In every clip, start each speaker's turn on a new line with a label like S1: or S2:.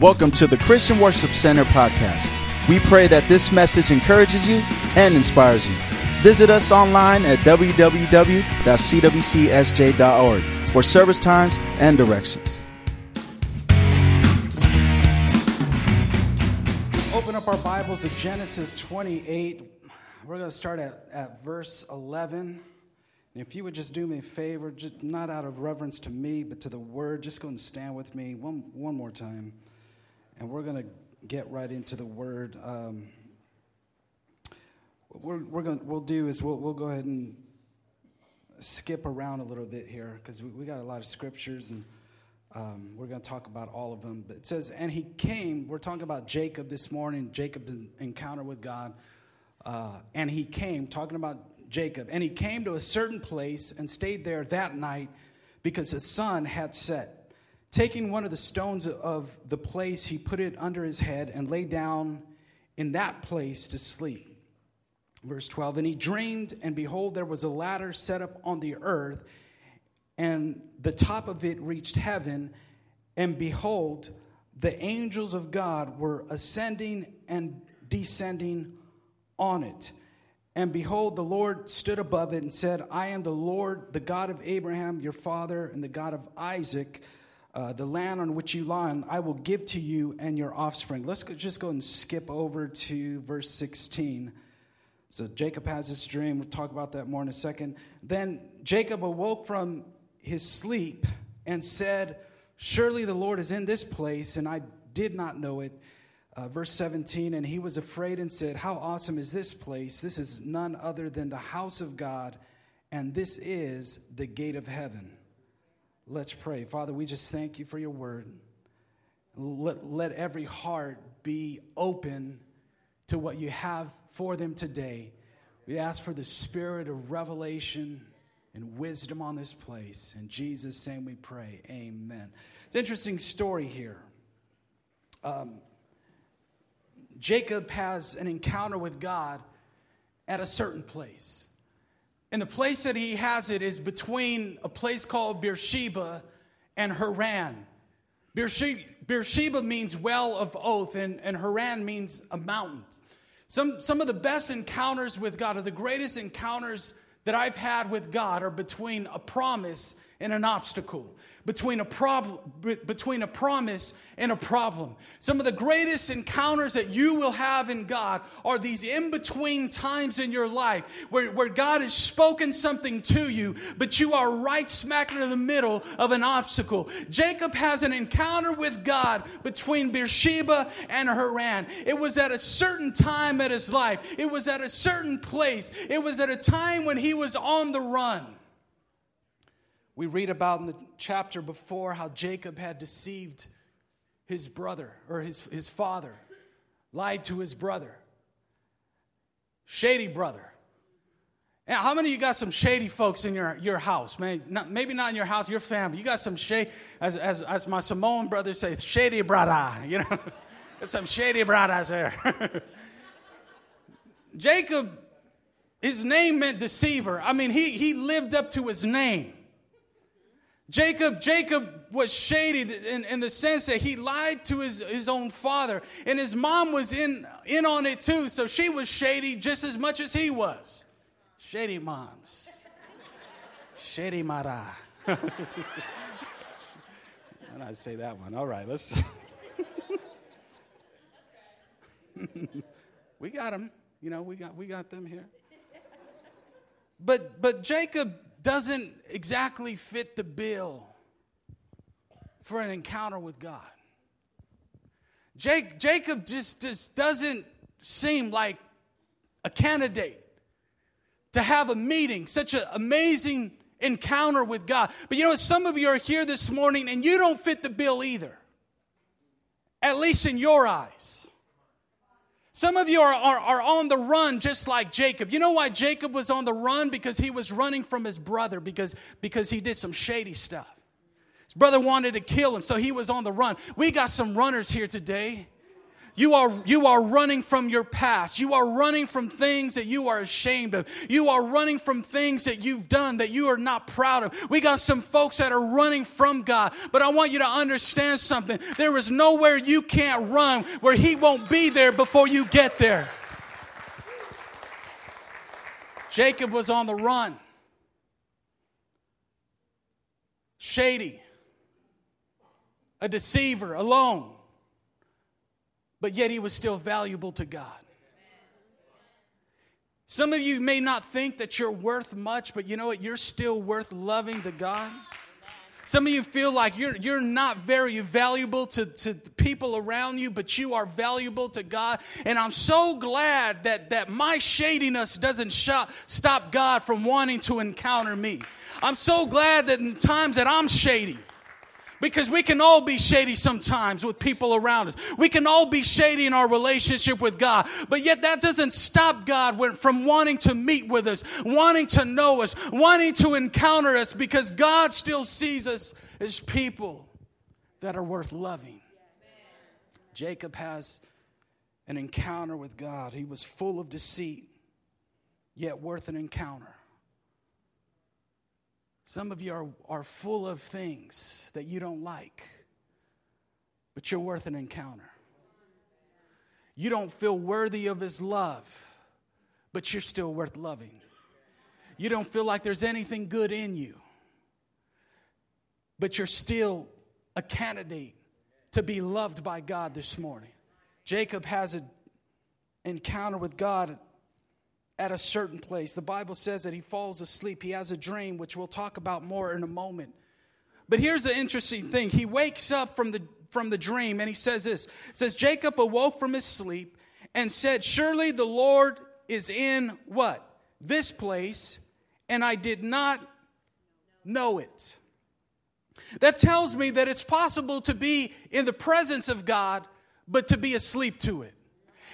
S1: Welcome to the Christian Worship Center podcast. We pray that this message encourages you and inspires you. Visit us online at www.cwcsj.org for service times and directions.
S2: Open up our Bibles to Genesis 28. We're going to start at, at verse 11. And if you would just do me a favor, just not out of reverence to me, but to the word, just go and stand with me one, one more time. And we're going to get right into the word. Um, what we're, we're going we'll do is we'll, we'll go ahead and skip around a little bit here because we, we got a lot of scriptures and um, we're going to talk about all of them. But it says, and he came, we're talking about Jacob this morning, Jacob's encounter with God. Uh, and he came, talking about Jacob, and he came to a certain place and stayed there that night because the sun had set. Taking one of the stones of the place, he put it under his head and lay down in that place to sleep. Verse 12 And he dreamed, and behold, there was a ladder set up on the earth, and the top of it reached heaven. And behold, the angels of God were ascending and descending on it. And behold, the Lord stood above it and said, I am the Lord, the God of Abraham, your father, and the God of Isaac. Uh, the land on which you lie, I will give to you and your offspring. Let's go, just go and skip over to verse 16. So Jacob has this dream. We'll talk about that more in a second. Then Jacob awoke from his sleep and said, Surely the Lord is in this place, and I did not know it. Uh, verse 17, and he was afraid and said, How awesome is this place? This is none other than the house of God, and this is the gate of heaven. Let's pray. Father, we just thank you for your word. Let, let every heart be open to what you have for them today. We ask for the spirit of revelation and wisdom on this place. In Jesus' name we pray. Amen. It's an interesting story here. Um, Jacob has an encounter with God at a certain place. And the place that he has it is between a place called Beersheba and Haran. Beersheba, Beersheba means well of oath, and, and Haran means a mountain. Some, some of the best encounters with God, or the greatest encounters that I've had with God, are between a promise and an obstacle between a problem between a promise and a problem. Some of the greatest encounters that you will have in god are these in-between times in your life where, where god has spoken something to you but you are right smack in the middle of an obstacle. Jacob has an encounter with god between beersheba and haran. It was at a certain time in his life. It was at a certain place. It was at a time when he was on the run we read about in the chapter before how Jacob had deceived his brother or his, his father, lied to his brother. Shady brother. Now, how many of you got some shady folks in your, your house? Man, not, maybe not in your house, your family. You got some shady, as, as, as my Samoan brothers say, shady brother. You know, there's some shady brothers there. Jacob, his name meant deceiver. I mean, he, he lived up to his name. Jacob, Jacob was shady in, in, the sense that he lied to his, his own father, and his mom was in, in on it too, so she was shady just as much as he was. Shady moms. Shady Mara. and I say that one. All right, let's. we got them. You know, we got we got them here. But but Jacob doesn't exactly fit the bill for an encounter with God. Jake, Jacob just, just doesn't seem like a candidate to have a meeting, such an amazing encounter with God. But you know, some of you are here this morning and you don't fit the bill either, at least in your eyes. Some of you are, are, are, on the run just like Jacob. You know why Jacob was on the run? Because he was running from his brother because, because he did some shady stuff. His brother wanted to kill him, so he was on the run. We got some runners here today. You are, you are running from your past. You are running from things that you are ashamed of. You are running from things that you've done that you are not proud of. We got some folks that are running from God, but I want you to understand something. There is nowhere you can't run where He won't be there before you get there. Jacob was on the run. Shady, a deceiver, alone but yet he was still valuable to God. Some of you may not think that you're worth much, but you know what? You're still worth loving to God. Some of you feel like you're, you're not very valuable to, to people around you, but you are valuable to God. And I'm so glad that, that my shadiness doesn't shop, stop God from wanting to encounter me. I'm so glad that in times that I'm shady, because we can all be shady sometimes with people around us. We can all be shady in our relationship with God. But yet that doesn't stop God from wanting to meet with us, wanting to know us, wanting to encounter us because God still sees us as people that are worth loving. Jacob has an encounter with God. He was full of deceit, yet worth an encounter. Some of you are, are full of things that you don't like, but you're worth an encounter. You don't feel worthy of His love, but you're still worth loving. You don't feel like there's anything good in you, but you're still a candidate to be loved by God this morning. Jacob has an encounter with God at a certain place. The Bible says that he falls asleep. He has a dream, which we'll talk about more in a moment. But here's the interesting thing. He wakes up from the from the dream and he says this. It says Jacob awoke from his sleep and said, "Surely the Lord is in what? This place, and I did not know it." That tells me that it's possible to be in the presence of God but to be asleep to it.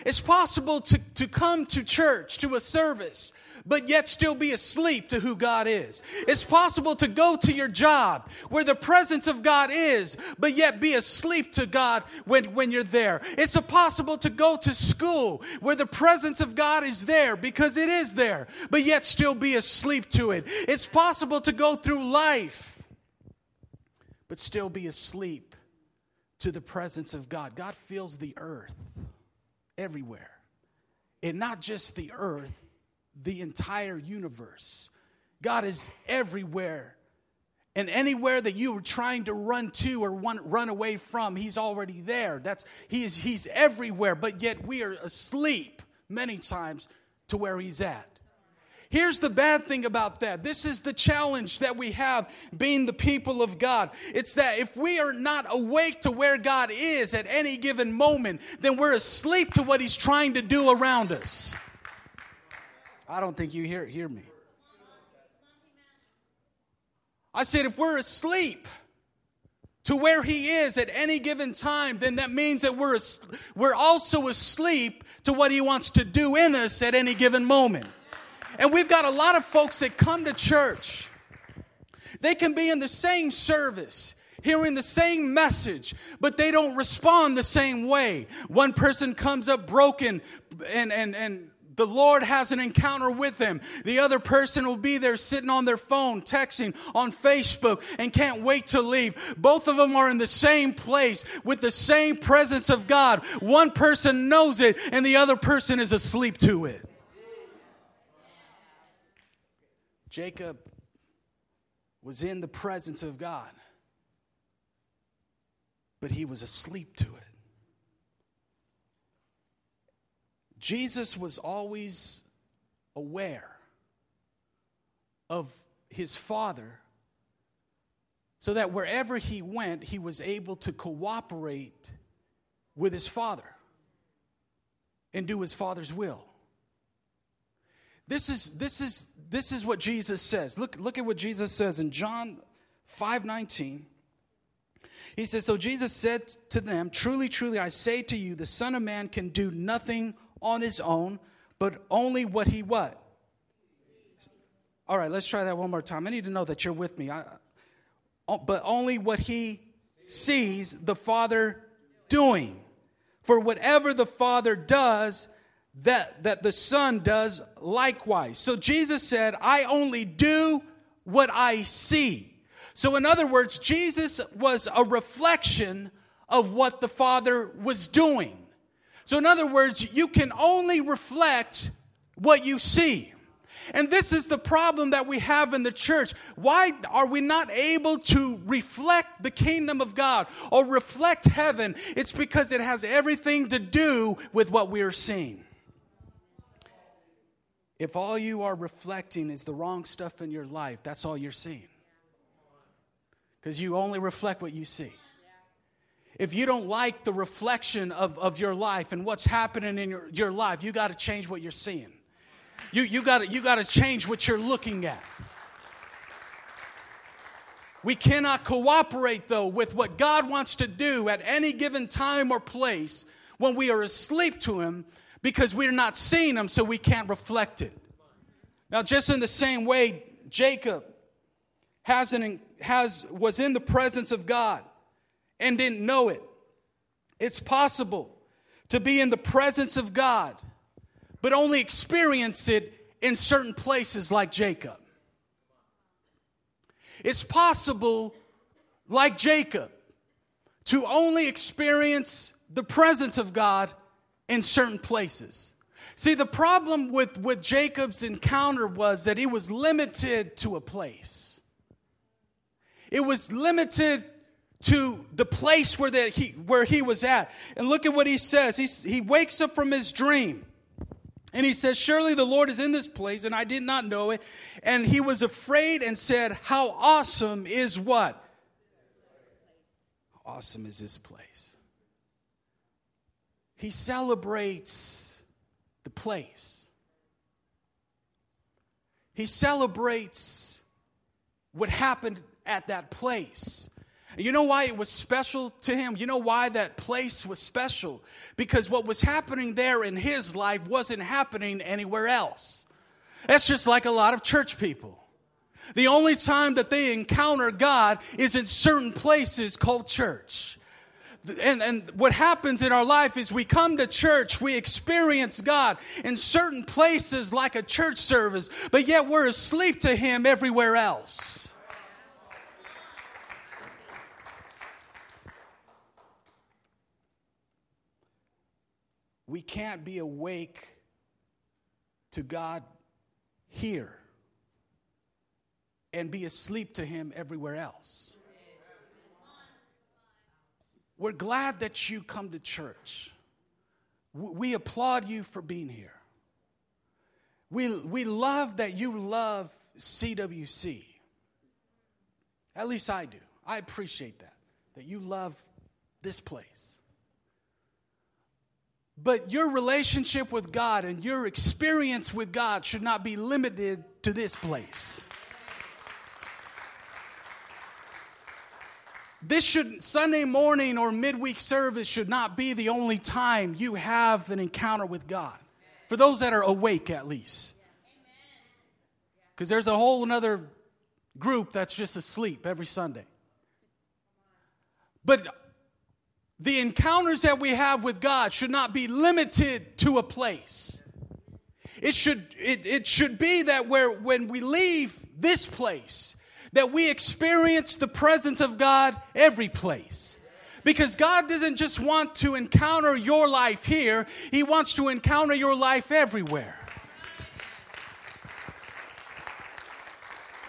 S2: It's possible to, to come to church, to a service, but yet still be asleep to who God is. It's possible to go to your job where the presence of God is, but yet be asleep to God when, when you're there. It's possible to go to school where the presence of God is there because it is there, but yet still be asleep to it. It's possible to go through life, but still be asleep to the presence of God. God fills the earth everywhere. And not just the earth, the entire universe. God is everywhere. And anywhere that you are trying to run to or run away from, He's already there. That's, he is, he's everywhere, but yet we are asleep many times to where He's at. Here's the bad thing about that. This is the challenge that we have being the people of God. It's that if we are not awake to where God is at any given moment, then we're asleep to what He's trying to do around us. I don't think you hear, hear me. I said, if we're asleep to where He is at any given time, then that means that we're, we're also asleep to what He wants to do in us at any given moment. And we've got a lot of folks that come to church. They can be in the same service, hearing the same message, but they don't respond the same way. One person comes up broken and, and, and the Lord has an encounter with them. The other person will be there sitting on their phone, texting on Facebook, and can't wait to leave. Both of them are in the same place with the same presence of God. One person knows it, and the other person is asleep to it. Jacob was in the presence of God, but he was asleep to it. Jesus was always aware of his Father so that wherever he went, he was able to cooperate with his Father and do his Father's will. This is, this is, this is what Jesus says. Look, look at what Jesus says in John 5 19. He says, So Jesus said to them, Truly, truly, I say to you, the Son of Man can do nothing on his own, but only what he what? All right, let's try that one more time. I need to know that you're with me. I, oh, but only what he sees the Father doing. For whatever the Father does, that, that the Son does likewise. So Jesus said, I only do what I see. So, in other words, Jesus was a reflection of what the Father was doing. So, in other words, you can only reflect what you see. And this is the problem that we have in the church. Why are we not able to reflect the kingdom of God or reflect heaven? It's because it has everything to do with what we are seeing. If all you are reflecting is the wrong stuff in your life, that's all you're seeing. Because you only reflect what you see. If you don't like the reflection of, of your life and what's happening in your, your life, you got to change what you're seeing. You, you got you to change what you're looking at. We cannot cooperate, though, with what God wants to do at any given time or place when we are asleep to Him because we're not seeing them, so we can't reflect it. Now, just in the same way, Jacob has an, has, was in the presence of God and didn't know it. It's possible to be in the presence of God but only experience it in certain places like Jacob. It's possible, like Jacob, to only experience the presence of God in certain places. See, the problem with, with Jacob's encounter was that he was limited to a place. It was limited to the place where, that he, where he was at. And look at what he says. He, he wakes up from his dream. And he says, Surely the Lord is in this place, and I did not know it. And he was afraid and said, How awesome is what? Awesome is this place? He celebrates the place, he celebrates what happened at that place. You know why it was special to him? You know why that place was special? Because what was happening there in his life wasn't happening anywhere else. That's just like a lot of church people. The only time that they encounter God is in certain places called church. And, and what happens in our life is we come to church, we experience God in certain places like a church service, but yet we're asleep to Him everywhere else. we can't be awake to God here and be asleep to Him everywhere else. We're glad that you come to church. We applaud you for being here. We, we love that you love CWC. At least I do. I appreciate that, that you love this place. But your relationship with God and your experience with God should not be limited to this place. This should, Sunday morning or midweek service should not be the only time you have an encounter with God. For those that are awake, at least. Because there's a whole another group that's just asleep every Sunday. But the encounters that we have with God should not be limited to a place. It should, it, it should be that where, when we leave this place, that we experience the presence of God every place. Because God doesn't just want to encounter your life here, He wants to encounter your life everywhere.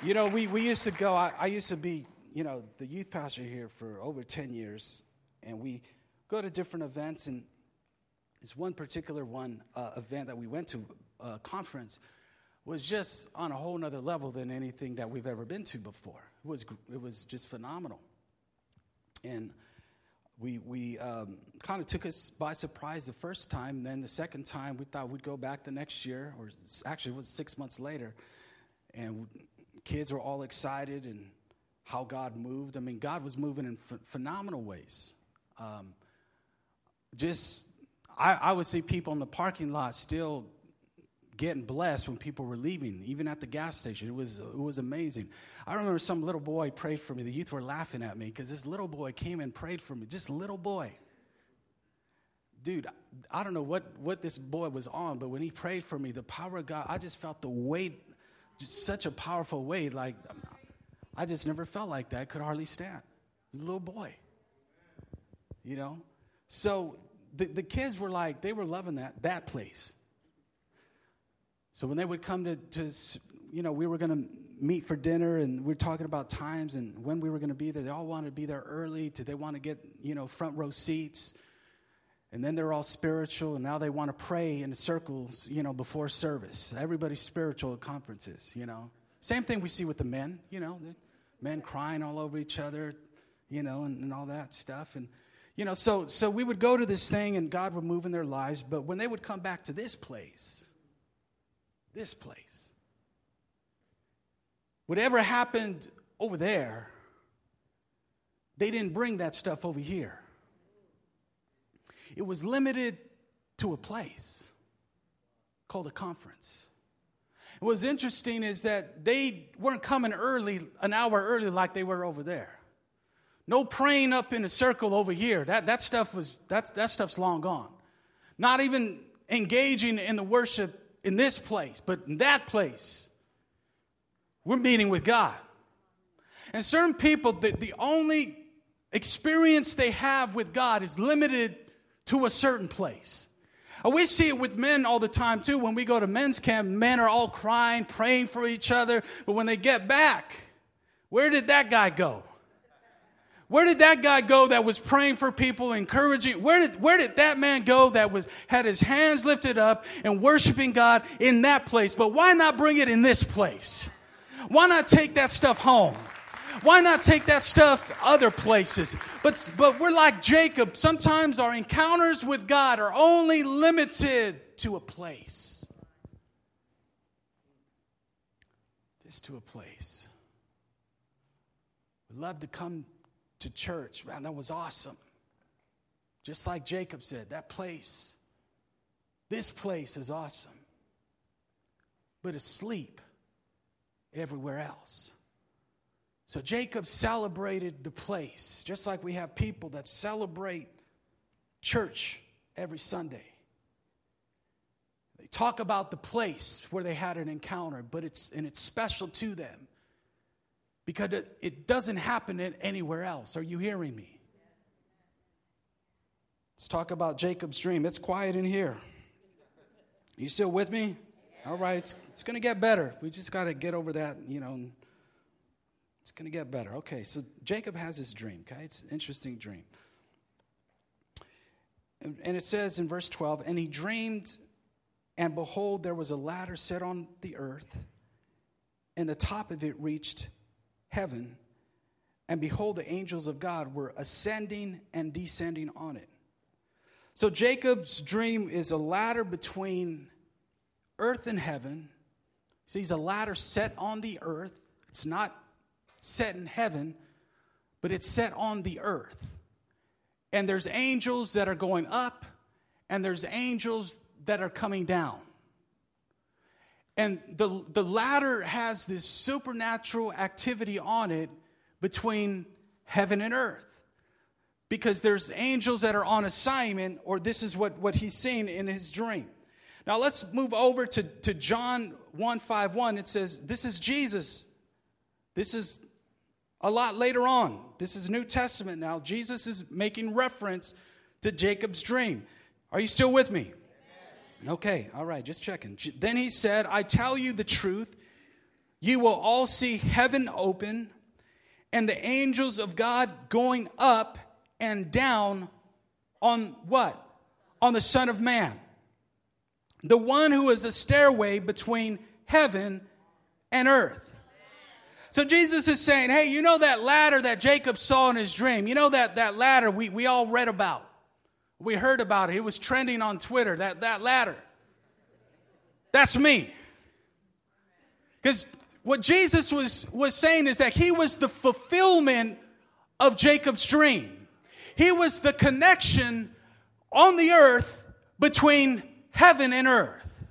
S2: You know, we, we used to go, I, I used to be, you know, the youth pastor here for over 10 years and we go to different events. And this one particular one uh, event that we went to, a uh, conference, was just on a whole nother level than anything that we've ever been to before. It was, it was just phenomenal. And we, we um, kind of took us by surprise the first time. Then the second time, we thought we'd go back the next year, or actually, it was six months later. And kids were all excited and how God moved. I mean, God was moving in ph- phenomenal ways. Um, just, I, I would see people in the parking lot still getting blessed when people were leaving, even at the gas station. It was, it was amazing. I remember some little boy prayed for me. The youth were laughing at me because this little boy came and prayed for me, just little boy. dude, I don't know what, what this boy was on, but when he prayed for me, the power of God, I just felt the weight, such a powerful weight. Like, I just never felt like that. Could hardly stand. Little boy. You know? So the, the kids were like, they were loving that, that place. So when they would come to, to you know, we were going to meet for dinner and we are talking about times and when we were going to be there. They all wanted to be there early. Did they want to get, you know, front row seats? And then they're all spiritual and now they want to pray in circles, you know, before service. Everybody's spiritual at conferences, you know. Same thing we see with the men, you know, men crying all over each other, you know, and, and all that stuff. And, you know, so, so we would go to this thing and God would move in their lives. But when they would come back to this place, this place, whatever happened over there, they didn't bring that stuff over here. It was limited to a place called a conference. What's interesting is that they weren't coming early, an hour early, like they were over there. No praying up in a circle over here. That, that stuff was that's, that stuff's long gone. Not even engaging in the worship in this place, but in that place. We're meeting with God. And certain people, the, the only experience they have with God is limited to a certain place. We see it with men all the time too. When we go to men's camp, men are all crying, praying for each other. But when they get back, where did that guy go? Where did that guy go that was praying for people, encouraging? Where did, where did that man go that was, had his hands lifted up and worshiping God in that place? But why not bring it in this place? Why not take that stuff home? Why not take that stuff other places? But, but we're like Jacob. Sometimes our encounters with God are only limited to a place. Just to a place. We love to come to church. Man, that was awesome. Just like Jacob said, that place, this place is awesome. But asleep everywhere else. So Jacob celebrated the place, just like we have people that celebrate church every Sunday. They talk about the place where they had an encounter, but it's and it's special to them because it doesn't happen anywhere else. Are you hearing me? Let's talk about Jacob's dream. It's quiet in here. You still with me? All right, it's, it's going to get better. We just got to get over that, you know. It's going to get better. Okay, so Jacob has his dream, okay? It's an interesting dream. And, and it says in verse 12, and he dreamed, and behold, there was a ladder set on the earth, and the top of it reached heaven, and behold, the angels of God were ascending and descending on it. So Jacob's dream is a ladder between earth and heaven. Sees a ladder set on the earth. It's not set in heaven, but it's set on the earth. And there's angels that are going up, and there's angels that are coming down. And the, the ladder has this supernatural activity on it between heaven and earth. Because there's angels that are on assignment, or this is what, what he's seen in his dream. Now let's move over to, to John 1 5 1. It says, This is Jesus. This is a lot later on. This is New Testament now. Jesus is making reference to Jacob's dream. Are you still with me? Okay, all right, just checking. Then he said, I tell you the truth. You will all see heaven open and the angels of God going up and down on what? On the Son of Man. The one who is a stairway between heaven and earth. So Jesus is saying, hey, you know that ladder that Jacob saw in his dream? You know that, that ladder we, we all read about? We heard about it. It was trending on Twitter, that, that ladder. That's me. Because what Jesus was, was saying is that he was the fulfillment of Jacob's dream. He was the connection on the earth between heaven and earth.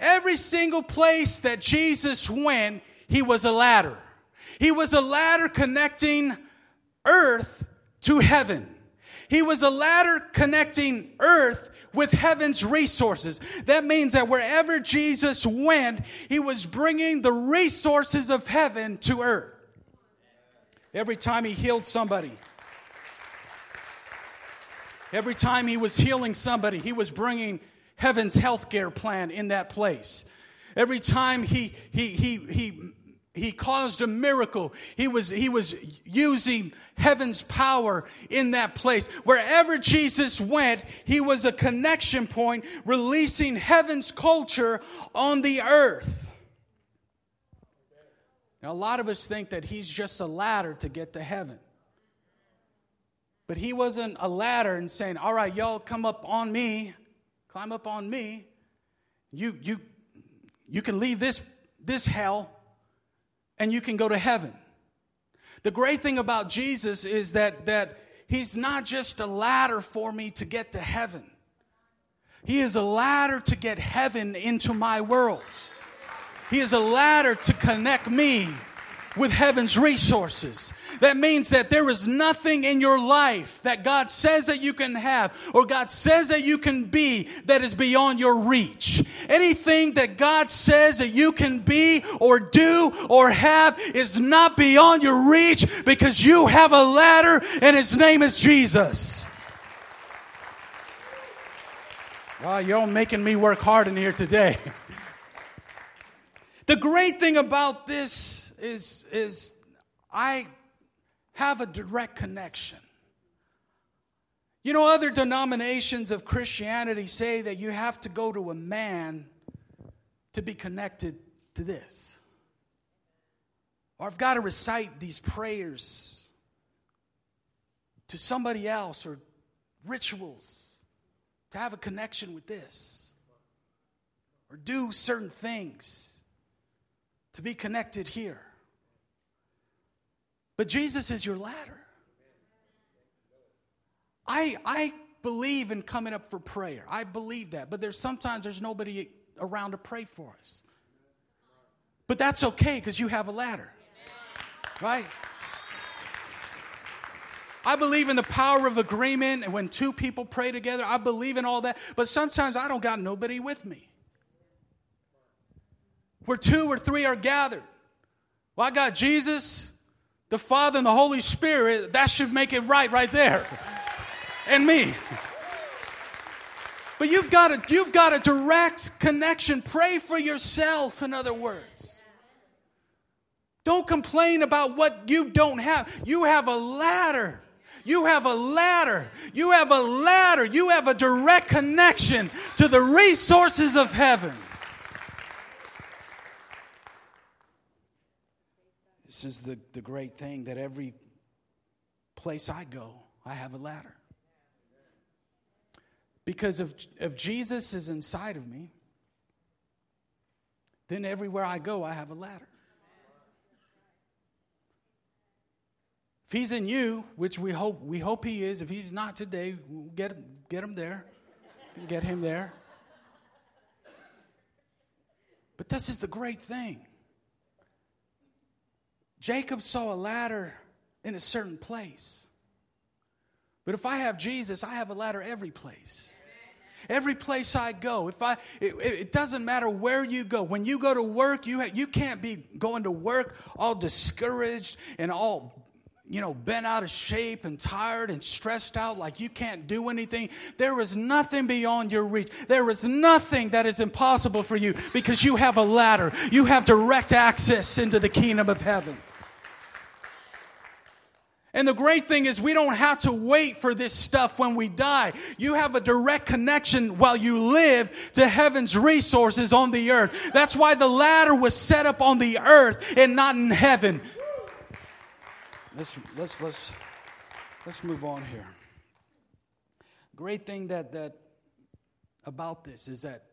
S2: Every single place that Jesus went, he was a ladder. He was a ladder connecting earth to heaven. He was a ladder connecting earth with heaven's resources. That means that wherever Jesus went, he was bringing the resources of heaven to earth. Every time he healed somebody, every time he was healing somebody, he was bringing heaven's healthcare plan in that place. Every time he, he, he, he he caused a miracle. He was, he was using heaven's power in that place. Wherever Jesus went, he was a connection point, releasing heaven's culture on the earth. Now, a lot of us think that he's just a ladder to get to heaven. But he wasn't a ladder and saying, All right, y'all come up on me, climb up on me. You, you, you can leave this, this hell and you can go to heaven. The great thing about Jesus is that, that he's not just a ladder for me to get to heaven. He is a ladder to get heaven into my world. He is a ladder to connect me with heaven's resources. That means that there is nothing in your life that God says that you can have or God says that you can be that is beyond your reach. Anything that God says that you can be or do or have is not beyond your reach because you have a ladder and his name is Jesus. Wow, you're making me work hard in here today. The great thing about this is, is I have a direct connection. You know, other denominations of Christianity say that you have to go to a man to be connected to this. Or I've got to recite these prayers to somebody else or rituals to have a connection with this. Or do certain things to be connected here. But Jesus is your ladder. I, I believe in coming up for prayer. I believe that. But there's sometimes there's nobody around to pray for us. But that's okay because you have a ladder. Right? I believe in the power of agreement and when two people pray together. I believe in all that. But sometimes I don't got nobody with me. Where two or three are gathered. Well, I got Jesus, the Father, and the Holy Spirit. That should make it right right there. And me. But you've got a, you've got a direct connection. Pray for yourself, in other words. Don't complain about what you don't have. You have a ladder. You have a ladder. You have a ladder. You have a direct connection to the resources of heaven. This is the, the great thing that every place I go, I have a ladder. Because if, if Jesus is inside of me, then everywhere I go, I have a ladder. If he's in you, which we hope we hope he is, if he's not today, get get him there, get him there. But this is the great thing. Jacob saw a ladder in a certain place. But if I have Jesus, I have a ladder every place. Every place I go, if I, it, it, doesn't matter where you go. When you go to work, you ha- you can't be going to work all discouraged and all you know, bent out of shape and tired and stressed out like you can't do anything. There is nothing beyond your reach. There is nothing that is impossible for you because you have a ladder. You have direct access into the kingdom of heaven. And the great thing is, we don't have to wait for this stuff when we die. You have a direct connection while you live to heaven's resources on the earth. That's why the ladder was set up on the earth and not in heaven. Let's, let's, let's, let's move on here. Great thing that, that about this is that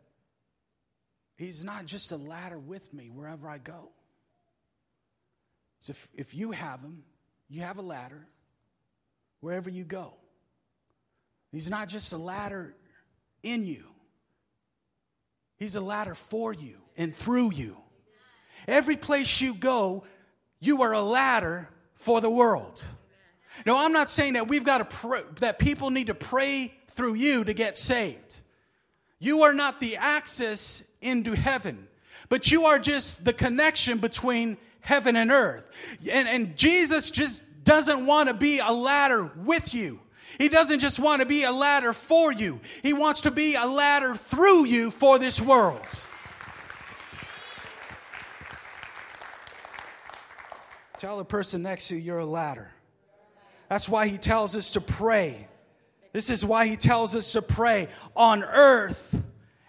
S2: he's not just a ladder with me wherever I go. So if, if you have him, you have a ladder wherever you go. He's not just a ladder in you, He's a ladder for you and through you. Every place you go, you are a ladder for the world. Now, I'm not saying that we've got to pray, that people need to pray through you to get saved. You are not the access into heaven, but you are just the connection between heaven and earth. And, and Jesus just doesn't want to be a ladder with you. He doesn't just want to be a ladder for you. He wants to be a ladder through you for this world. Tell the person next to you, you're a ladder. That's why he tells us to pray. This is why he tells us to pray on earth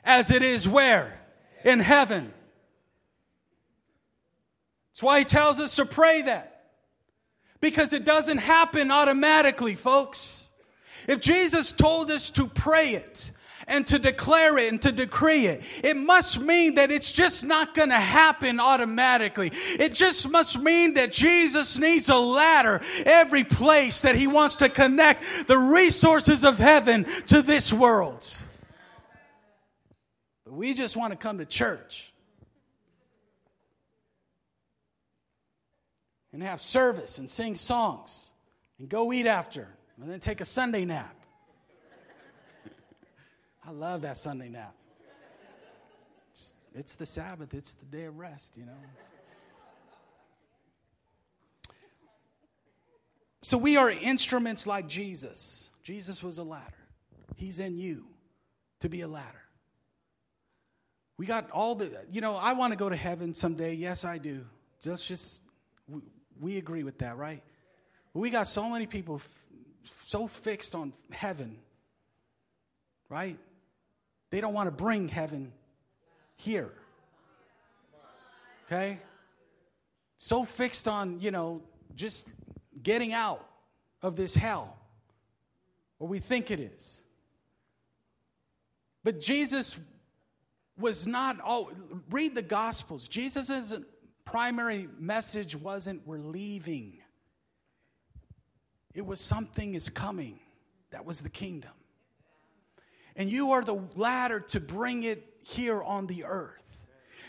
S2: as it is where? In heaven. That's why he tells us to pray that. Because it doesn't happen automatically, folks. If Jesus told us to pray it, and to declare it and to decree it. It must mean that it's just not going to happen automatically. It just must mean that Jesus needs a ladder every place that he wants to connect the resources of heaven to this world. But we just want to come to church and have service and sing songs and go eat after and then take a Sunday nap. I love that Sunday nap. It's, it's the Sabbath, it's the day of rest, you know. So we are instruments like Jesus. Jesus was a ladder. He's in you to be a ladder. We got all the, you know, I want to go to heaven someday. Yes, I do. Just, just, we, agree with that, right? We got so many people f- so fixed on heaven, right? They don't want to bring heaven here. Okay? So fixed on, you know, just getting out of this hell, or we think it is. But Jesus was not all, read the Gospels. Jesus' primary message wasn't we're leaving, it was something is coming. That was the kingdom. And you are the ladder to bring it here on the earth.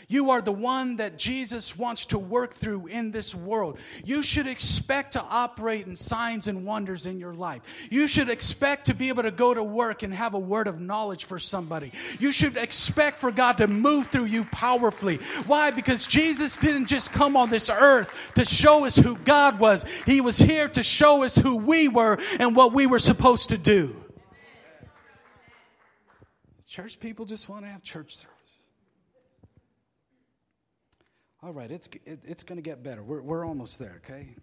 S2: You are the one that Jesus wants to work through in this world. You should expect to operate in signs and wonders in your life. You should expect to be able to go to work and have a word of knowledge for somebody. You should expect for God to move through you powerfully. Why? Because Jesus didn't just come on this earth to show us who God was, He was here to show us who we were and what we were supposed to do. Church people just want to have church service. All right, it's, it, it's going to get better. We're, we're almost there, okay?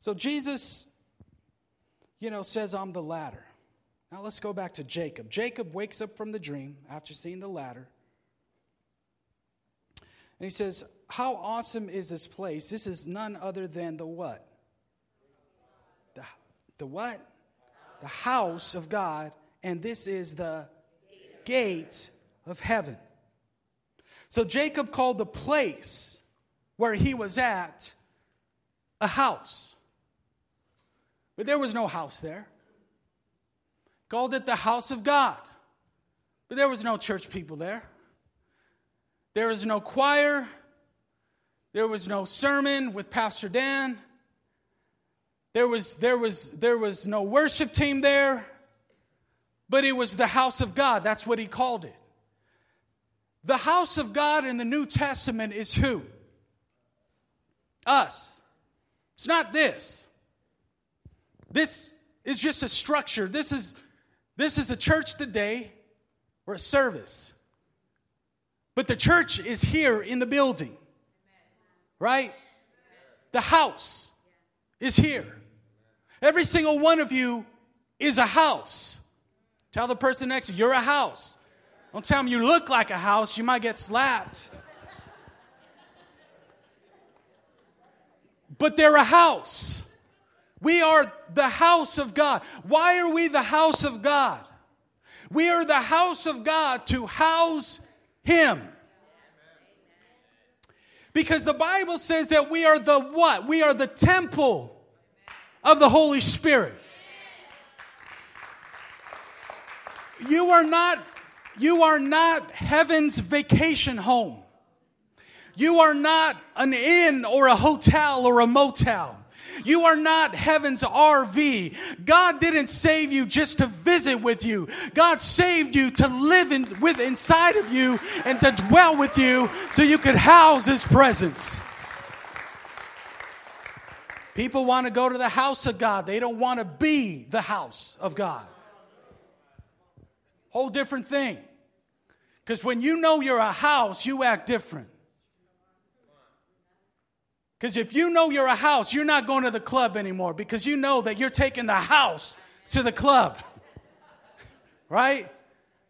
S2: So Jesus, you know, says, I'm the ladder. Now let's go back to Jacob. Jacob wakes up from the dream after seeing the ladder. And he says, How awesome is this place? This is none other than the what? The, the what? The house of God. And this is the gate of heaven. So Jacob called the place where he was at a house. But there was no house there. Called it the house of God. But there was no church people there. There was no choir. There was no sermon with Pastor Dan. There was, there was, there was no worship team there but it was the house of God. That's what he called it. The house of God in the New Testament is who? Us. It's not this. This is just a structure. This is this is a church today or a service. But the church is here in the building. Right? The house is here. Every single one of you is a house. Tell the person next to you, you're a house. Don't tell them you look like a house, you might get slapped. But they're a house. We are the house of God. Why are we the house of God? We are the house of God to house Him. Because the Bible says that we are the what? We are the temple of the Holy Spirit. You are not you are not heaven's vacation home. You are not an inn or a hotel or a motel. You are not heaven's RV. God didn't save you just to visit with you. God saved you to live in, with inside of you and to dwell with you so you could house his presence. People want to go to the house of God. They don't want to be the house of God. Whole different thing. Because when you know you're a house, you act different. Because if you know you're a house, you're not going to the club anymore because you know that you're taking the house to the club. right?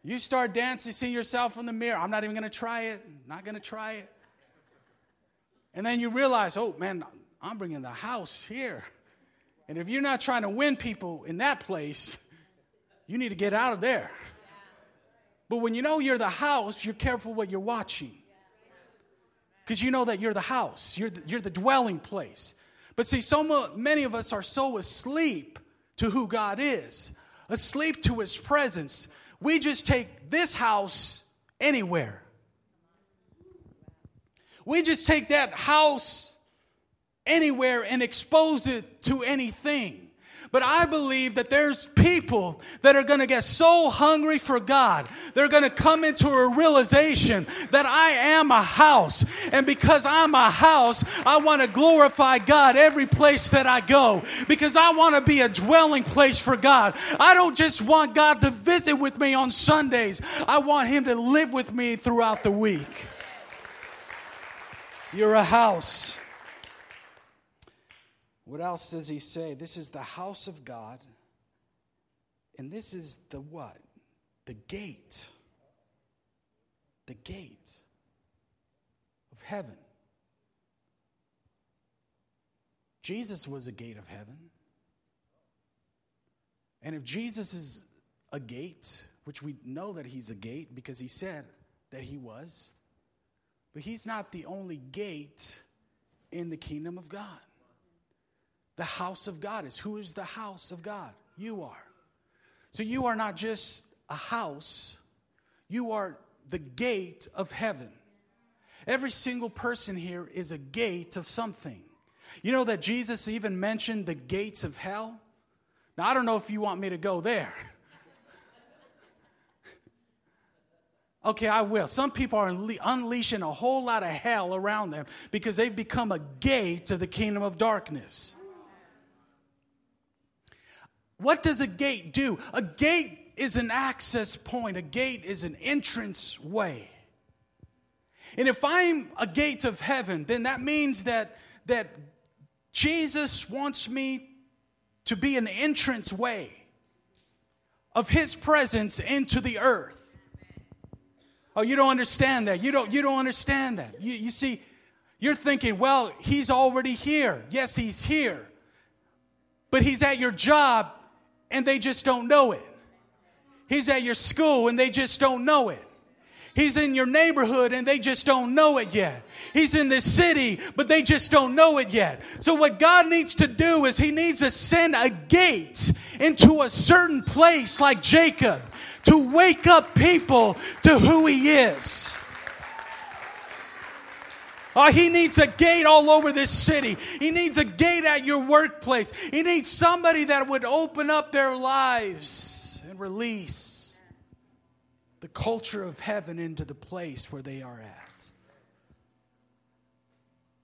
S2: You start dancing, see yourself in the mirror. I'm not even going to try it. Not going to try it. And then you realize, oh man, I'm bringing the house here. And if you're not trying to win people in that place, you need to get out of there. But when you know you're the house, you're careful what you're watching because you know that you're the house, you're the, you're the dwelling place. But see, so many of us are so asleep to who God is, asleep to His presence. We just take this house anywhere. We just take that house anywhere and expose it to anything. But I believe that there's people that are going to get so hungry for God. They're going to come into a realization that I am a house. And because I'm a house, I want to glorify God every place that I go. Because I want to be a dwelling place for God. I don't just want God to visit with me on Sundays. I want Him to live with me throughout the week. You're a house. What else does he say? This is the house of God. And this is the what? The gate. The gate of heaven. Jesus was a gate of heaven. And if Jesus is a gate, which we know that he's a gate because he said that he was, but he's not the only gate in the kingdom of God. The house of God is who is the house of God? You are. So you are not just a house, you are the gate of heaven. Every single person here is a gate of something. You know that Jesus even mentioned the gates of hell? Now, I don't know if you want me to go there. okay, I will. Some people are unleashing a whole lot of hell around them because they've become a gate to the kingdom of darkness. What does a gate do? A gate is an access point, a gate is an entrance way. And if I'm a gate of heaven, then that means that, that Jesus wants me to be an entrance way of his presence into the earth. Oh, you don't understand that. You don't, you don't understand that. You, you see, you're thinking, well, he's already here. Yes, he's here. But he's at your job and they just don't know it. He's at your school and they just don't know it. He's in your neighborhood and they just don't know it yet. He's in this city, but they just don't know it yet. So, what God needs to do is He needs to send a gate into a certain place like Jacob to wake up people to who He is. Oh, he needs a gate all over this city. He needs a gate at your workplace. He needs somebody that would open up their lives and release the culture of heaven into the place where they are at.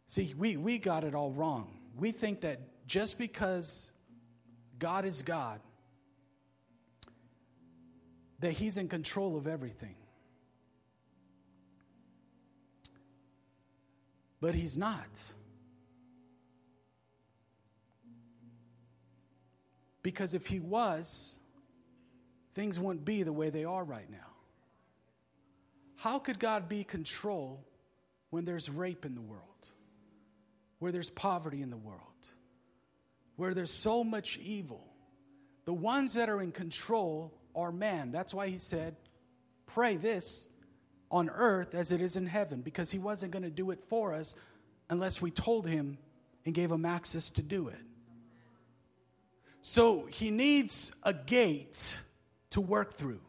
S2: See, we, we got it all wrong. We think that just because God is God, that He's in control of everything. But he's not. Because if he was, things wouldn't be the way they are right now. How could God be control when there's rape in the world, where there's poverty in the world, where there's so much evil? The ones that are in control are man. That's why he said, Pray this on earth as it is in heaven because he wasn't going to do it for us unless we told him and gave him access to do it. So he needs a gate to work through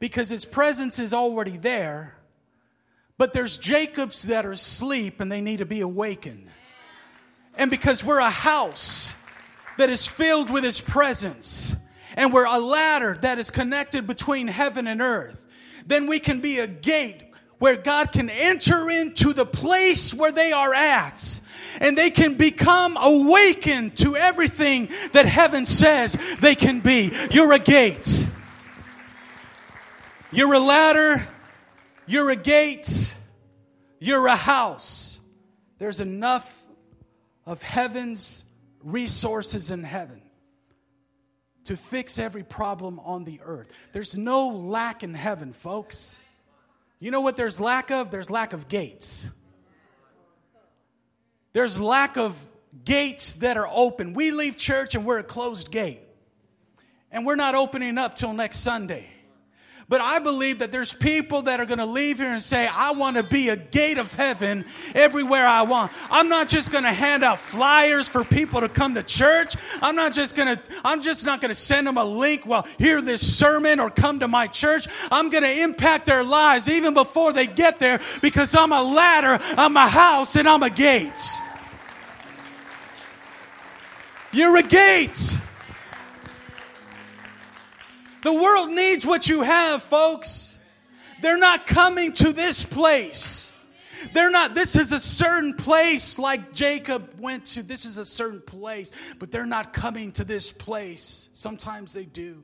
S2: because his presence is already there, but there's Jacobs that are asleep and they need to be awakened. And because we're a house that is filled with His presence, and we're a ladder that is connected between heaven and earth, then we can be a gate where God can enter into the place where they are at and they can become awakened to everything that heaven says they can be. You're a gate. You're a ladder. You're a gate. You're a house. There's enough of heaven's resources in heaven to fix every problem on the earth. There's no lack in heaven, folks. You know what there's lack of? There's lack of gates. There's lack of gates that are open. We leave church and we're a closed gate. And we're not opening up till next Sunday. But I believe that there's people that are going to leave here and say, I want to be a gate of heaven everywhere I want. I'm not just going to hand out flyers for people to come to church. I'm not just going to, I'm just not going to send them a link, well, hear this sermon or come to my church. I'm going to impact their lives even before they get there because I'm a ladder, I'm a house, and I'm a gate. You're a gate. The world needs what you have, folks. They're not coming to this place. They're not, this is a certain place like Jacob went to. This is a certain place, but they're not coming to this place. Sometimes they do,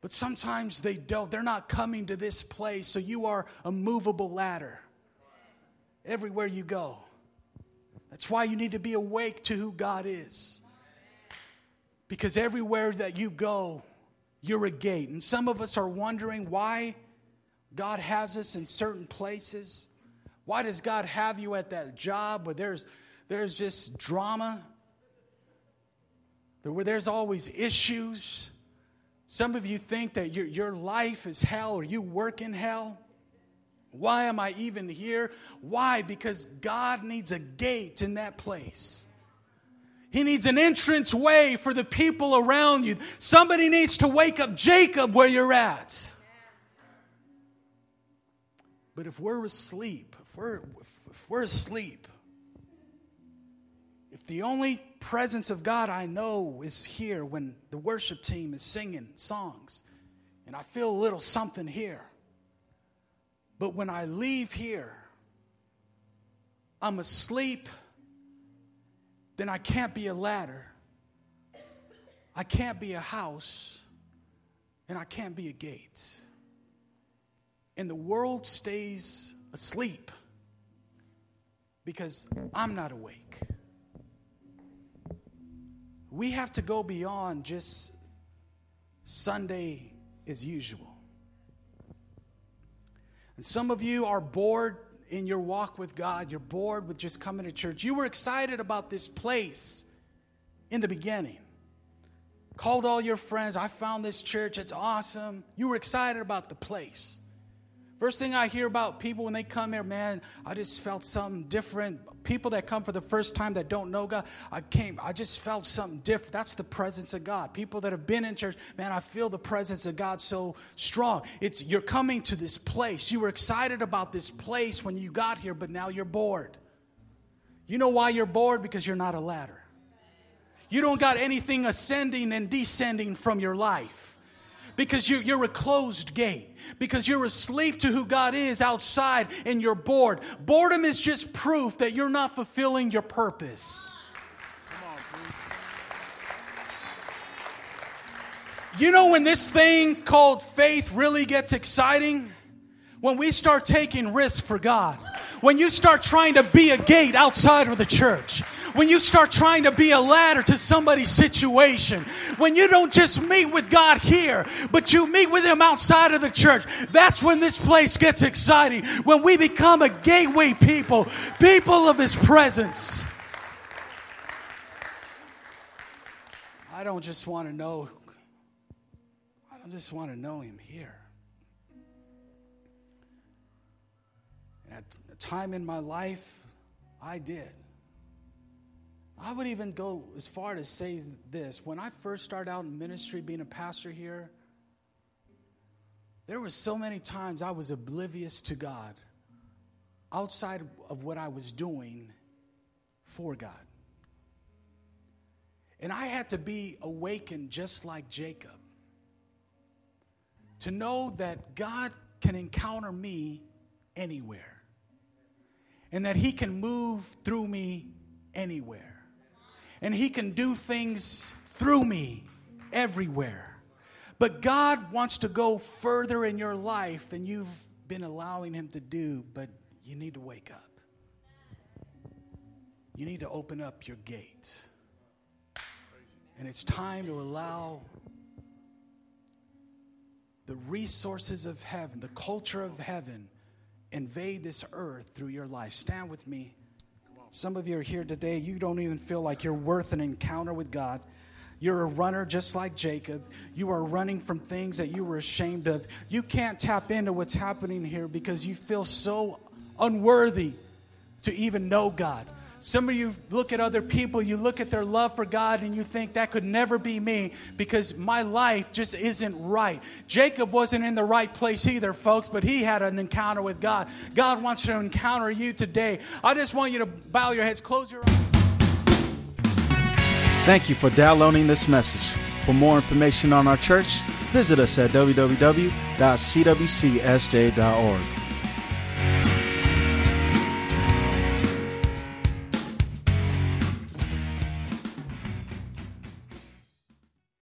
S2: but sometimes they don't. They're not coming to this place. So you are a movable ladder everywhere you go. That's why you need to be awake to who God is. Because everywhere that you go, you're a gate. And some of us are wondering why God has us in certain places. Why does God have you at that job where there's, there's just drama? Where there's always issues? Some of you think that your, your life is hell or you work in hell. Why am I even here? Why? Because God needs a gate in that place. He needs an entrance way for the people around you. Somebody needs to wake up Jacob where you're at. But if we're asleep, if we're, if we're asleep, if the only presence of God I know is here when the worship team is singing songs, and I feel a little something here, but when I leave here, I'm asleep then I can't be a ladder. I can't be a house. And I can't be a gate. And the world stays asleep because I'm not awake. We have to go beyond just Sunday as usual. And some of you are bored in your walk with God, you're bored with just coming to church. You were excited about this place in the beginning. Called all your friends, I found this church, it's awesome. You were excited about the place. First thing I hear about people when they come here, man, I just felt something different. People that come for the first time that don't know God, I came, I just felt something different. That's the presence of God. People that have been in church, man, I feel the presence of God so strong. It's you're coming to this place. You were excited about this place when you got here, but now you're bored. You know why you're bored? Because you're not a ladder. You don't got anything ascending and descending from your life because you're, you're a closed gate, because you're asleep to who God is outside and you're bored. Boredom is just proof that you're not fulfilling your purpose. You know when this thing called faith really gets exciting? When we start taking risks for God. When you start trying to be a gate outside of the church when you start trying to be a ladder to somebody's situation, when you don't just meet with God here, but you meet with Him outside of the church, that's when this place gets exciting. When we become a gateway people, people of His presence. I don't just want to know, I don't just want to know Him here. At a time in my life, I did. I would even go as far as to say this. When I first started out in ministry, being a pastor here, there were so many times I was oblivious to God outside of what I was doing for God. And I had to be awakened just like Jacob to know that God can encounter me anywhere and that He can move through me anywhere and He can do things through me everywhere. But God wants to go further in your life than you've been allowing Him to do, but you need to wake up. You need to open up your gate. And it's time to allow the resources of heaven, the culture of heaven, invade this earth through your life. Stand with me. Some of you are here today, you don't even feel like you're worth an encounter with God. You're a runner just like Jacob. You are running from things that you were ashamed of. You can't tap into what's happening here because you feel so unworthy to even know God. Some of you look at other people, you look at their love for God, and you think that could never be me because my life just isn't right. Jacob wasn't in the right place either, folks, but he had an encounter with God. God wants to encounter you today. I just want you to bow your heads, close your eyes.
S1: Thank you for downloading this message. For more information on our church, visit us at www.cwcsj.org.